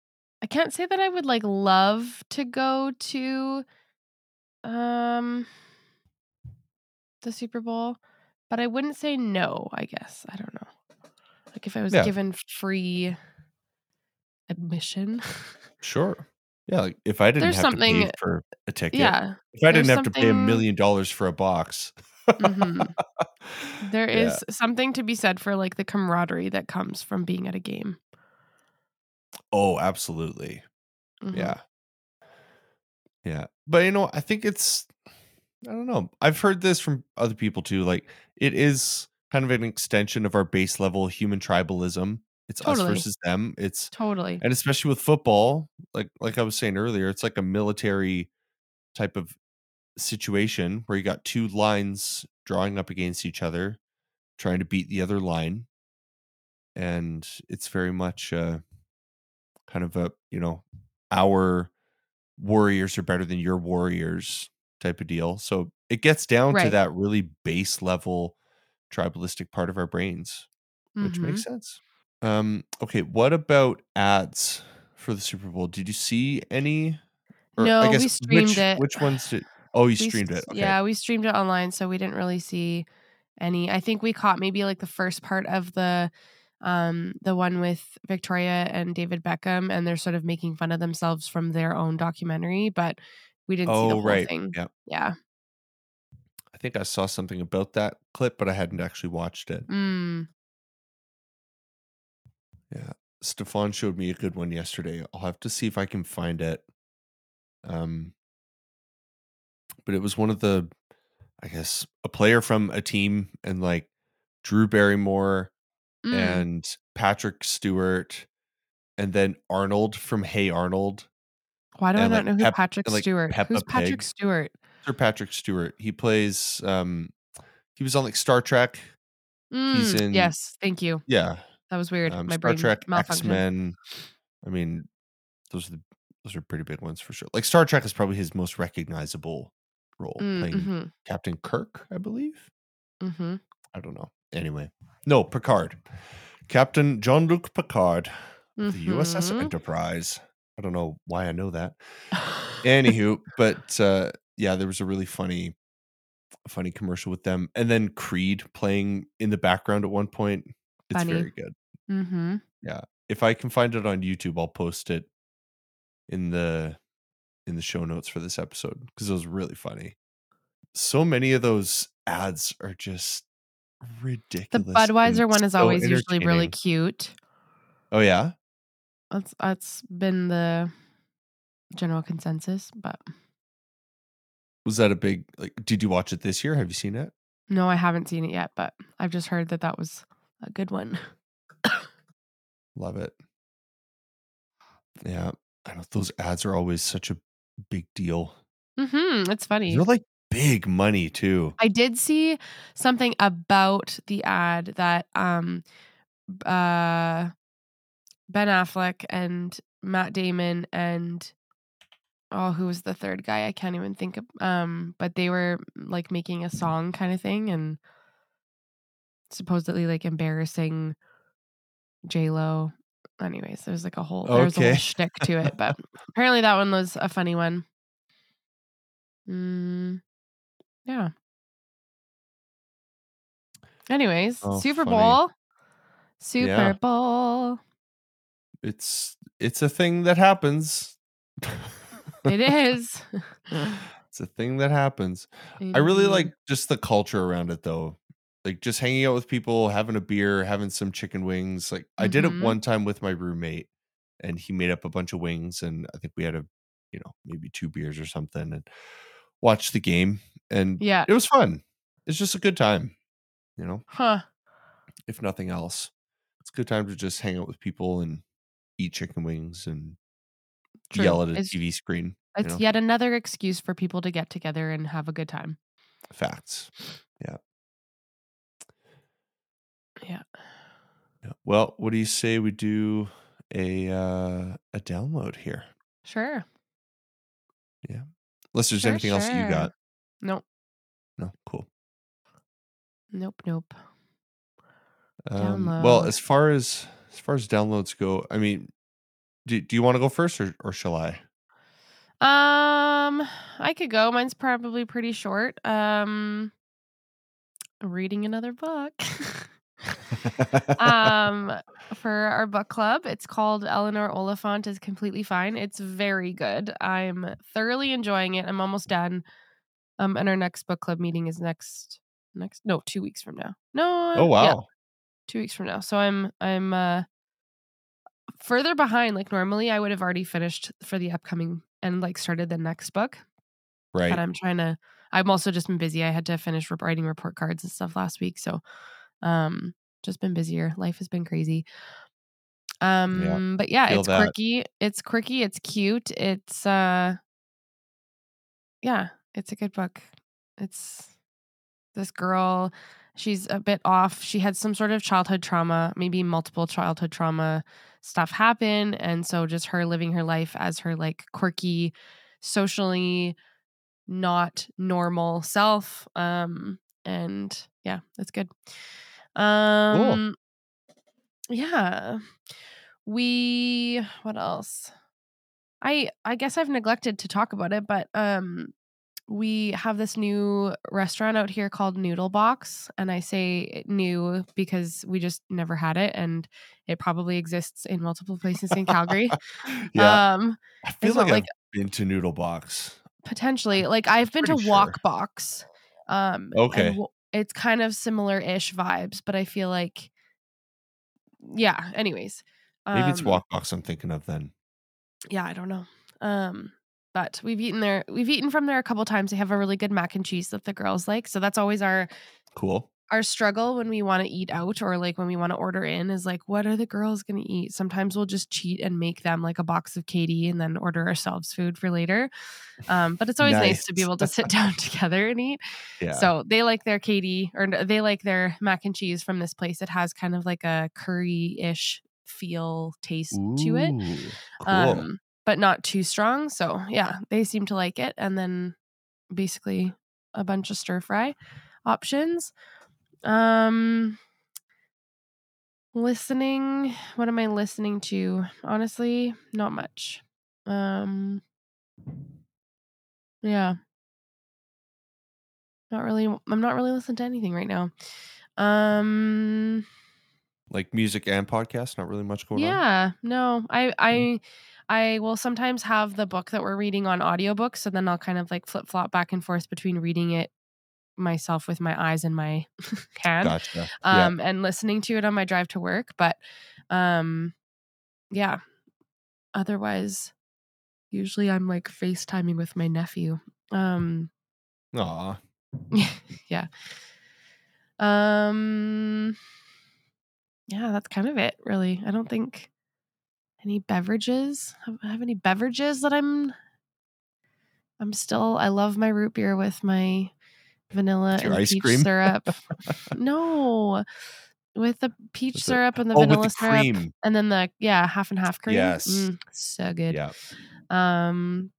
I can't say that I would like love to go to um the Super Bowl, but I wouldn't say no, I guess. I don't know. Like if I was Yeah. given free admission. Sure. Yeah, like if I didn't There's have to pay for a ticket, yeah. if I didn't have to pay a million dollars for a box. Mhm. There Yeah. is something to be said for like the camaraderie that comes from being at a game. Oh, absolutely. Mhm. Yeah. Yeah. But you know, I think it's I don't know. I've heard this from other people too. Like it is kind of an extension of our base level human tribalism. It's Totally. us versus them. It's Totally. and especially with football, like like I was saying earlier, it's like a military type of situation where you got two lines drawing up against each other, trying to beat the other line. And it's very much uh kind of a, you know, our warriors are better than your warriors type of deal. So it gets down to that really base level tribalistic part of our brains, which makes sense. Um, okay, what about ads for the Super Bowl? Did you see any? No, we streamed which, it. Which ones did? Oh, you We streamed s- it. Okay. Yeah, we streamed it online, so we didn't really see any. I think we caught maybe like the first part of the um the one with Victoria and David Beckham and they're sort of making fun of themselves from their own documentary, but we didn't see the Oh, whole right. thing. Yeah. Yeah. I think I saw something about that clip, but I hadn't actually watched it. Mm. Yeah. Stefan showed me a good one yesterday. I'll have to see if I can find it. Um but it was one of the I guess a player from a team and like Drew Barrymore Mm. and Patrick Stewart and then Arnold from Hey Arnold. Why do I not like, know who Pep- Patrick like, Stewart? Peppa Who's Patrick Pig. Stewart? Sir Patrick Stewart. He plays um he was on like Star Trek. He's Mm, in- yes, thank you. Yeah. That was weird. Um, My Star brain Trek, X Men. I mean, those are the those are pretty big ones for sure. Like Star Trek is probably his most recognizable role, Mm, playing mm-hmm, Captain Kirk, I believe. mm-hmm. I don't know. Anyway, no Picard, Captain Jean Luc Picard, of the USS. Enterprise. I don't know why I know that. Anywho, but uh, yeah, there was a really funny, funny commercial with them, and then Creed playing in the background at one point. It's Funny. very good. mm-hmm. Yeah. If I can find it on YouTube, I'll post it in the in the show notes for this episode because it was really funny. So many of those ads are just ridiculous. The. Budweiser one is so always usually really cute. Oh yeah, That's that's been the general consensus, but was that a big like? Did you watch it this year? Have you seen it? no, I haven't seen it yet. But I've just heard that that was a good one. Love it. Yeah, I know those ads are always such a big deal. Mm-hmm. It's funny. They're like big money too. I did see something about the ad that um uh Ben Affleck and Matt Damon and oh who was the third guy? I can't even think of um but they were like making a song kind of thing and supposedly like embarrassing J Lo. Anyways, there's like a whole there's a Okay. whole shtick to it, but apparently that one was a funny one. Mm, yeah. Anyways, Oh, Super funny. Bowl. Super Yeah. Bowl. It's it's a thing that happens. It is. It's a thing that happens. I really like just the culture around it though. Like just hanging out with people, having a beer, having some chicken wings. Like I did it Mhm. one time with my roommate and he made up a bunch of wings and I think we had a, you know, maybe two beers or something and watched the game and Yeah. it was fun. It's just a good time, you know, Huh. if nothing else. It's a good time to just hang out with people and eat chicken wings and True. yell at a It's- TV screen. you It's know? yet another excuse for people to get together and have a good time. Facts. Yeah. Yeah. Well, what do you say we do a uh, a download here? Sure. Yeah. Unless there's Sure, anything else that you got. Nope. No, cool. Nope, nope. Um, well, as far as as far as downloads go, I mean, do do you want to go first or or shall I? Um, I could go. Mine's probably pretty short. Um, reading another book. um, for our book club, it's called Eleanor Oliphant is Completely Fine. It's very good. I'm thoroughly enjoying it. I'm almost done. Um, and our next book club meeting is next next no, 2 weeks from now. oh No, yeah, wow. 2 weeks from now. So I'm I'm uh further behind like normally I would have already finished for the upcoming and like started the next book, Right. but I'm trying to I'm also just been busy. I had to finish writing report cards and stuff last week, so um just been busier. Life has been crazy. Yeah. Um but yeah, Feel it's that. quirky. It's quirky, it's cute. It's uh yeah, it's a good book. It's this girl, she's a bit off. She had some sort of childhood trauma, maybe multiple childhood trauma stuff happen. And so just her living her life as her like quirky, socially not normal self. Um, and yeah, that's good. Cool. Um, yeah. We what else? I I guess I've neglected to talk about it, but um we have this new restaurant out here called Noodle Box, and I say new because we just never had it, and it probably exists in multiple places in Calgary. yeah. Um, I feel like like I've been to Noodle Box. potentially like I've been to sure. Wok Box, um, Okay. it's kind of similar-ish vibes, but I feel like, yeah. Anyways, Maybe it's um, Wok Box I'm thinking of then. yeah, I don't know. Um, but we've eaten there. We've eaten from there a couple times. They have a really good mac and cheese that the girls like. So that's always our Cool. our struggle when we want to eat out or like when we want to order in is like, what are the girls gonna eat? Sometimes we'll just cheat and make them like a box of KD and then order ourselves food for later. Um, but it's always nice to be able to sit down together and eat. Yeah. So they like their KD or they like their mac and cheese from this place. It has kind of like a curry-ish feel taste to it cool. um but not too strong so yeah they seem to like it and then basically a bunch of stir fry options. Um listening what am i listening to? Honestly not much. Um yeah. Not really i'm not really listening to anything right now. Um like music and podcast, not really much going on. Yeah, no. I I I will sometimes have the book that we're reading on audiobook, so then I'll kind of like flip-flop back and forth between reading it myself with my eyes and my hand Gotcha. Yeah. um and listening to it on my drive to work, but um yeah, otherwise usually I'm like FaceTiming with my nephew. Um Aw. yeah. Um yeah, that's kind of it really. I don't think any beverages. Have, have any beverages that I'm I'm still I love my root beer with my vanilla and ice peach cream? syrup. no. With the peach syrup and the oh, vanilla the syrup cream. and then the yeah, half and half cream. Yes. Mm, so good. Yeah. Um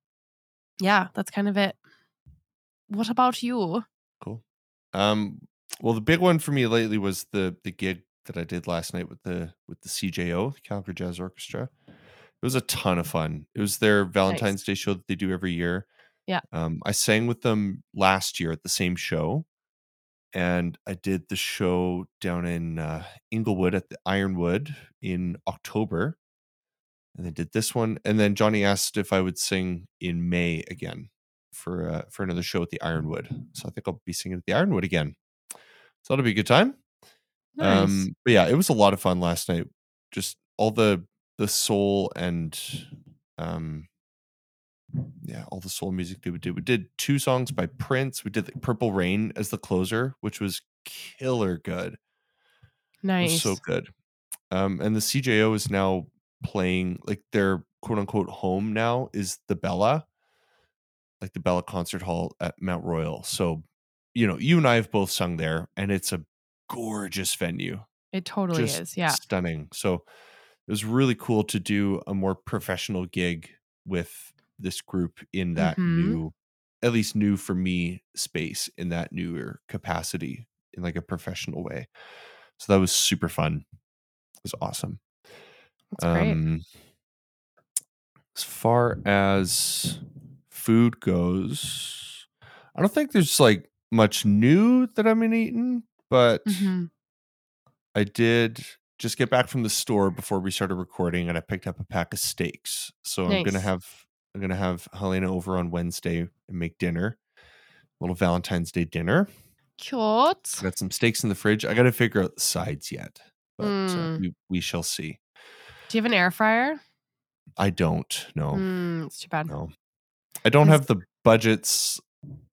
yeah, that's kind of it. What about you? Cool. Um, well, the big one for me lately was the the gig that I did last night with the with the CJO, the Calgary Jazz Orchestra. It was a ton of fun. It was their Valentine's Day show that they do every year. Yeah. Um, I sang with them last year at the same show, and I did the show down in uh, Inglewood at the Ironwood in October, and they did this one. And then Johnny asked if I would sing in May again for uh, for another show at the Ironwood. So I think I'll be singing at the Ironwood again. So that'll be a good time. Nice. Um, but yeah, it was a lot of fun last night. Just all the the soul and um yeah, all the soul music that we did. We did two songs by Prince. We did like Purple Rain as the closer, which was killer good. Nice. so good. Um, and the CJO is now playing like their quote unquote home now is the Bella, like the Bella Concert Hall at Mount Royal. So, you know, you and I have both sung there, and it's a gorgeous venue. It totally just is. Yeah. stunning. So it was really cool to do a more professional gig with this group in that Mhm. new, at least new for me, space in that newer capacity in like a professional way. So that was super fun. It was awesome. That's great. Um, as far as food goes, I don't think there's like much new that I've been eating, but Mhm. I did just get back from the store before we started recording and I picked up a pack of steaks. So I'm gonna have I'm gonna have Helena over on Wednesday and make dinner. little Valentine's Day dinner. Cute. Got some steaks in the fridge. I gotta figure out the sides yet, but uh, Mm. we, we shall see. Do you have an air fryer? I don't No, Mm, it's too bad. No. I don't have the budgets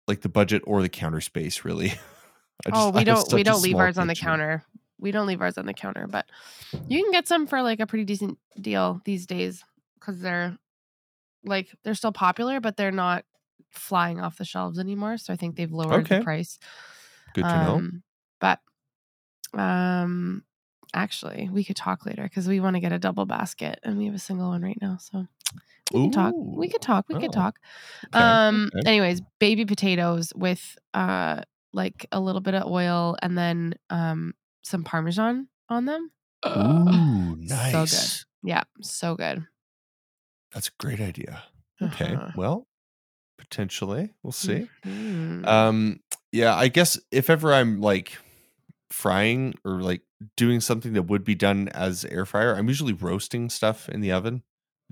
like the budget or the counter space really. I oh, we have don't we don't leave ours on the counter. We don't leave ours on the counter, but you can get some for like a pretty decent deal these days because they're like they're still popular, but they're not flying off the shelves anymore. So I think they've lowered Okay. the price. Good to know. Um, But um, actually, we could talk later because we want to get a double basket, and we have a single one right now. So we can talk. We could talk. We Oh, could talk. okay, Um. okay. Anyways, baby potatoes with uh like a little bit of oil and then um some parmesan on them. Ooh, so good. nice. Yeah, so good. That's a great idea. Okay. Uh-huh. Well, potentially. We'll see. Mhm. Um yeah, I guess if ever I'm like frying or like doing something that would be done as air fryer, I'm usually roasting stuff in the oven.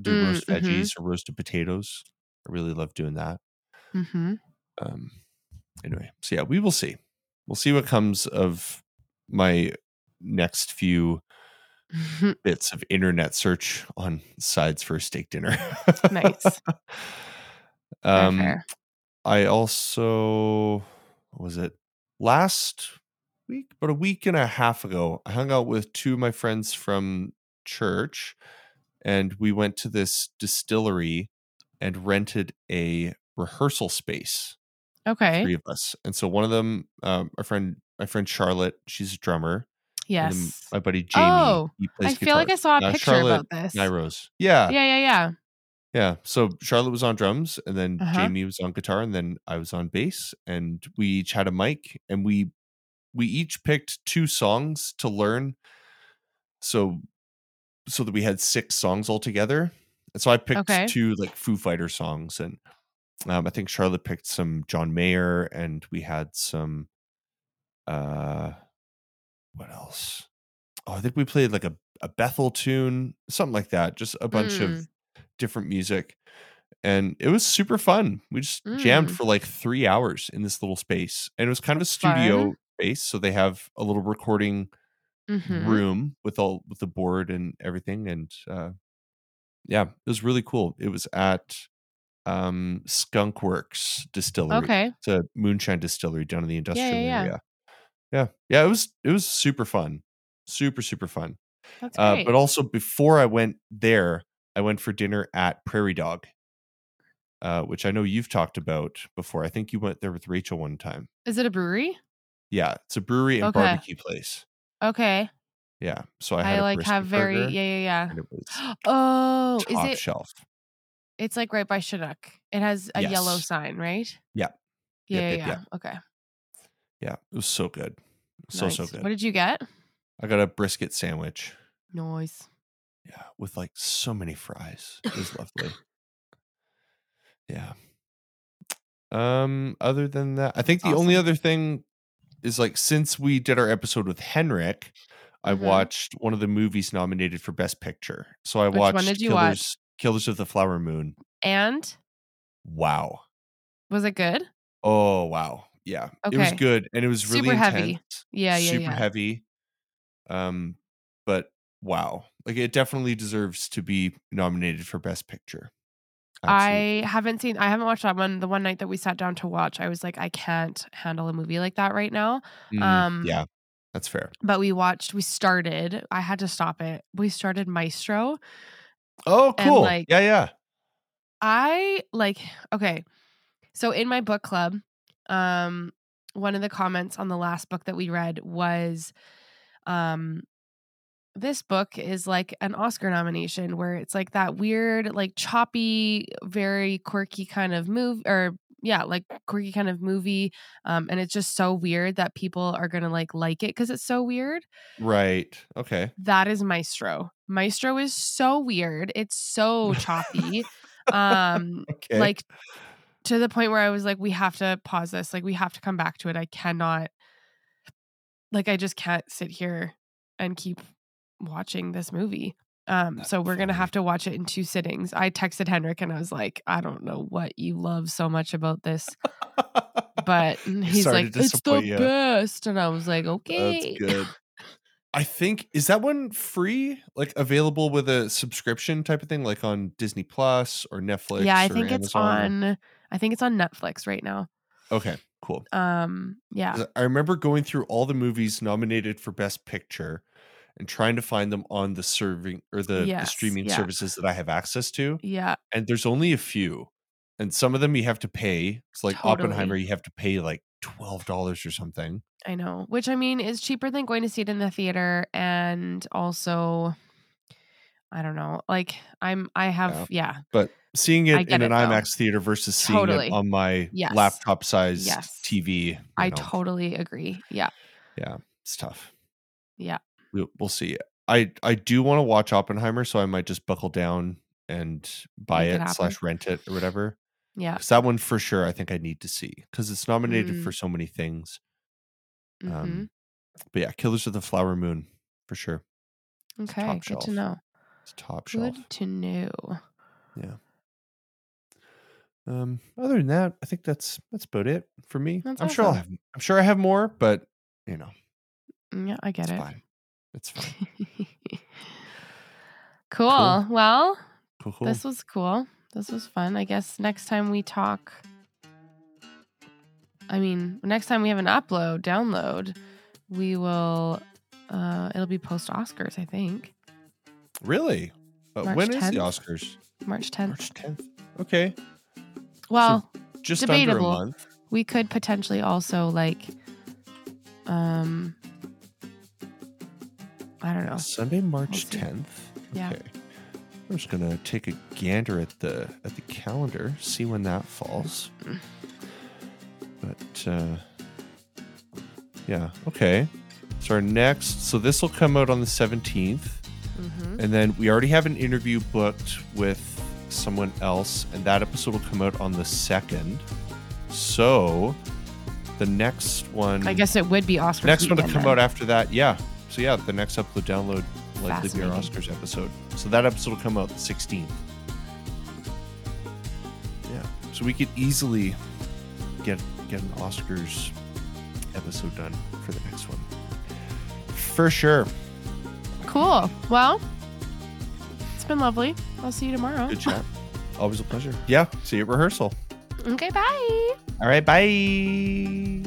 Do Mm, roast mhm. veggies or roasted potatoes. I really love doing that. Mhm. Um anyway, so yeah, we will see. We'll see what comes of my next few bits of internet search on sides for a steak dinner. Nice. Um. I also what was it last week, but a week and a half ago, I hung out with two of my friends from church and we went to this distillery and rented a rehearsal space. Okay. Three of us. And so one of them, um, our friend, my friend Charlotte, she's a drummer. And then Yes. my buddy Jamie, Oh, he plays I feel like I saw a Uh, picture Charlotte about this. Nyros. Yeah, Yeah, yeah, yeah. yeah. So Charlotte was on drums, and then Uh-huh. Jamie was on guitar, and then I was on bass, and we each had a mic, and we we each picked two songs to learn. So so that we had six songs altogether. And so I picked Okay. two like Foo Fighter songs, and um, I think Charlotte picked some John Mayer, and we had some. Uh, what else? Oh, I think we played like a a Bethel tune, something like that. Just a bunch Mm. of different music, and it was super fun. We just jammed Mm. for like three hours in this little space, and it was kind of a studio fun. space. So they have a little recording Mhm. room with all with the board and everything, and uh, yeah, it was really cool. It was at um Skunk Works Distillery. Okay. It's a moonshine distillery down in the industrial yeah, yeah. area. Yeah, yeah, it was it was super fun, super super fun. That's Uh, great. but also before I went there, I went for dinner at Prairie Dog, uh, which I know you've talked about before. I think you went there with Rachel one time. Is it a brewery? Yeah, it's a brewery and Okay. barbecue place. Okay. Yeah, so I had I a like have very burger, yeah, yeah, and it was yeah. Oh, is top it shelf. It's like right by Chinook. It has a yellow sign, right? Yeah. Yeah, Yep, yeah, yep, yeah. Okay. Yeah, it was so good, so so good. What did you get? I got a brisket sandwich. Nice. Yeah, with like so many fries. It was lovely. Yeah. Um, other than that, I think the only other thing is like since we did our episode with Henrik, I Mhm. watched one of the movies nominated for Best Picture. So I Which one watched did you Killers watch? Killers of the Flower Moon. And Wow. was it good? Oh wow. Yeah. It was good and it was really Super heavy. Yeah, yeah, super yeah. heavy. Um, but wow. Like it definitely deserves to be nominated for Best Picture. Absolutely. I haven't seen I haven't watched that one. The one night that we sat down to watch, I was like, I can't handle a movie like that right now. Mm, Um yeah, that's fair. but we watched we started, I had to stop it. We started Maestro. Oh, And, cool. like- yeah, yeah. I like okay. So in my book club, um one of the comments on the last book that we read was um this book is like an Oscar nomination where it's like that weird, like choppy, very quirky kind of move or yeah, like quirky kind of movie. Um, and it's just so weird that people are gonna like like it because it's so weird. Right. Okay. That is Maestro. Maestro is so weird. It's so choppy. um, Okay. like to the point where I was like, we have to pause this. Like we have to come back to it. I cannot like I just can't sit here and keep watching this movie. Um, That's so we're gonna have to watch it in two sittings. I texted Henrik and I was like, I don't know what you love so much about this, but he's like, it's the ya. best, and I was like, okay, That's good. I think is that one free, like available with a subscription type of thing, like on Disney Plus or Netflix. yeah, I think it's Amazon on. I think it's on Netflix right now. Okay, cool. Um, yeah. I remember going through all the movies nominated for Best Picture and trying to find them on the serving or the, the streaming yeah. services that I have access to. yeah, And there's only a few. And some of them you have to pay. It's like Oppenheimer, you have to pay like twelve dollars or something. I know. Which I mean is cheaper than going to see it in the theater, and also, I don't know. Like I'm, I have, yeah, But seeing it in an it, though. IMAX theater versus seeing Totally. it on my Yes. laptop sized Yes. TV, I know, totally agree. Yeah. Yeah, it's tough. yeah. We'll, we'll see. I I do want to watch Oppenheimer, so I might just buckle down and buy Make it it, slash rent it or whatever. Yeah. Because that one for sure, I think I need to see because it's nominated Mm. for so many things. hmm Um, but yeah, Killers of the Flower Moon for sure. okay. Good shelf. to know. It's top shelf. Good to know. Yeah. Um, other than that, I think that's that's about it for me. That's I'm sure I'll have I'm sure I have more, but you know, Mm, Yeah, I get it's it. fine. It's fine. cool. Well, Cool, cool. this was cool. This was fun. I guess next time we talk, I mean, next time we have an upload, download, we will, uh, it'll be post Oscars, I think. really? But March when is the Oscars? March 10th. March 10th. Okay. well, Just Debatable. under a month. we could potentially also like, um, I don't know. Sunday, March We'll 10th. Yeah. Okay. I'm just gonna take a gander at the at the calendar, see when that falls. But uh yeah, okay. So our next so this will come out on the 17th. Mm-hmm. And then we already have an interview booked with someone else, and that episode will come out on the second. So the next one I guess it would be Oscars. the next one to come then. out after that, yeah. So yeah, the next upload download likely be our Oscars episode. So that episode will come out the 16th. Yeah. So we could easily get get an Oscars episode done for the next one. For sure. Cool. Well, it's been lovely. I'll see you tomorrow. Good chat. Always a pleasure. Yeah. See you at rehearsal. Okay, bye. All right. Bye.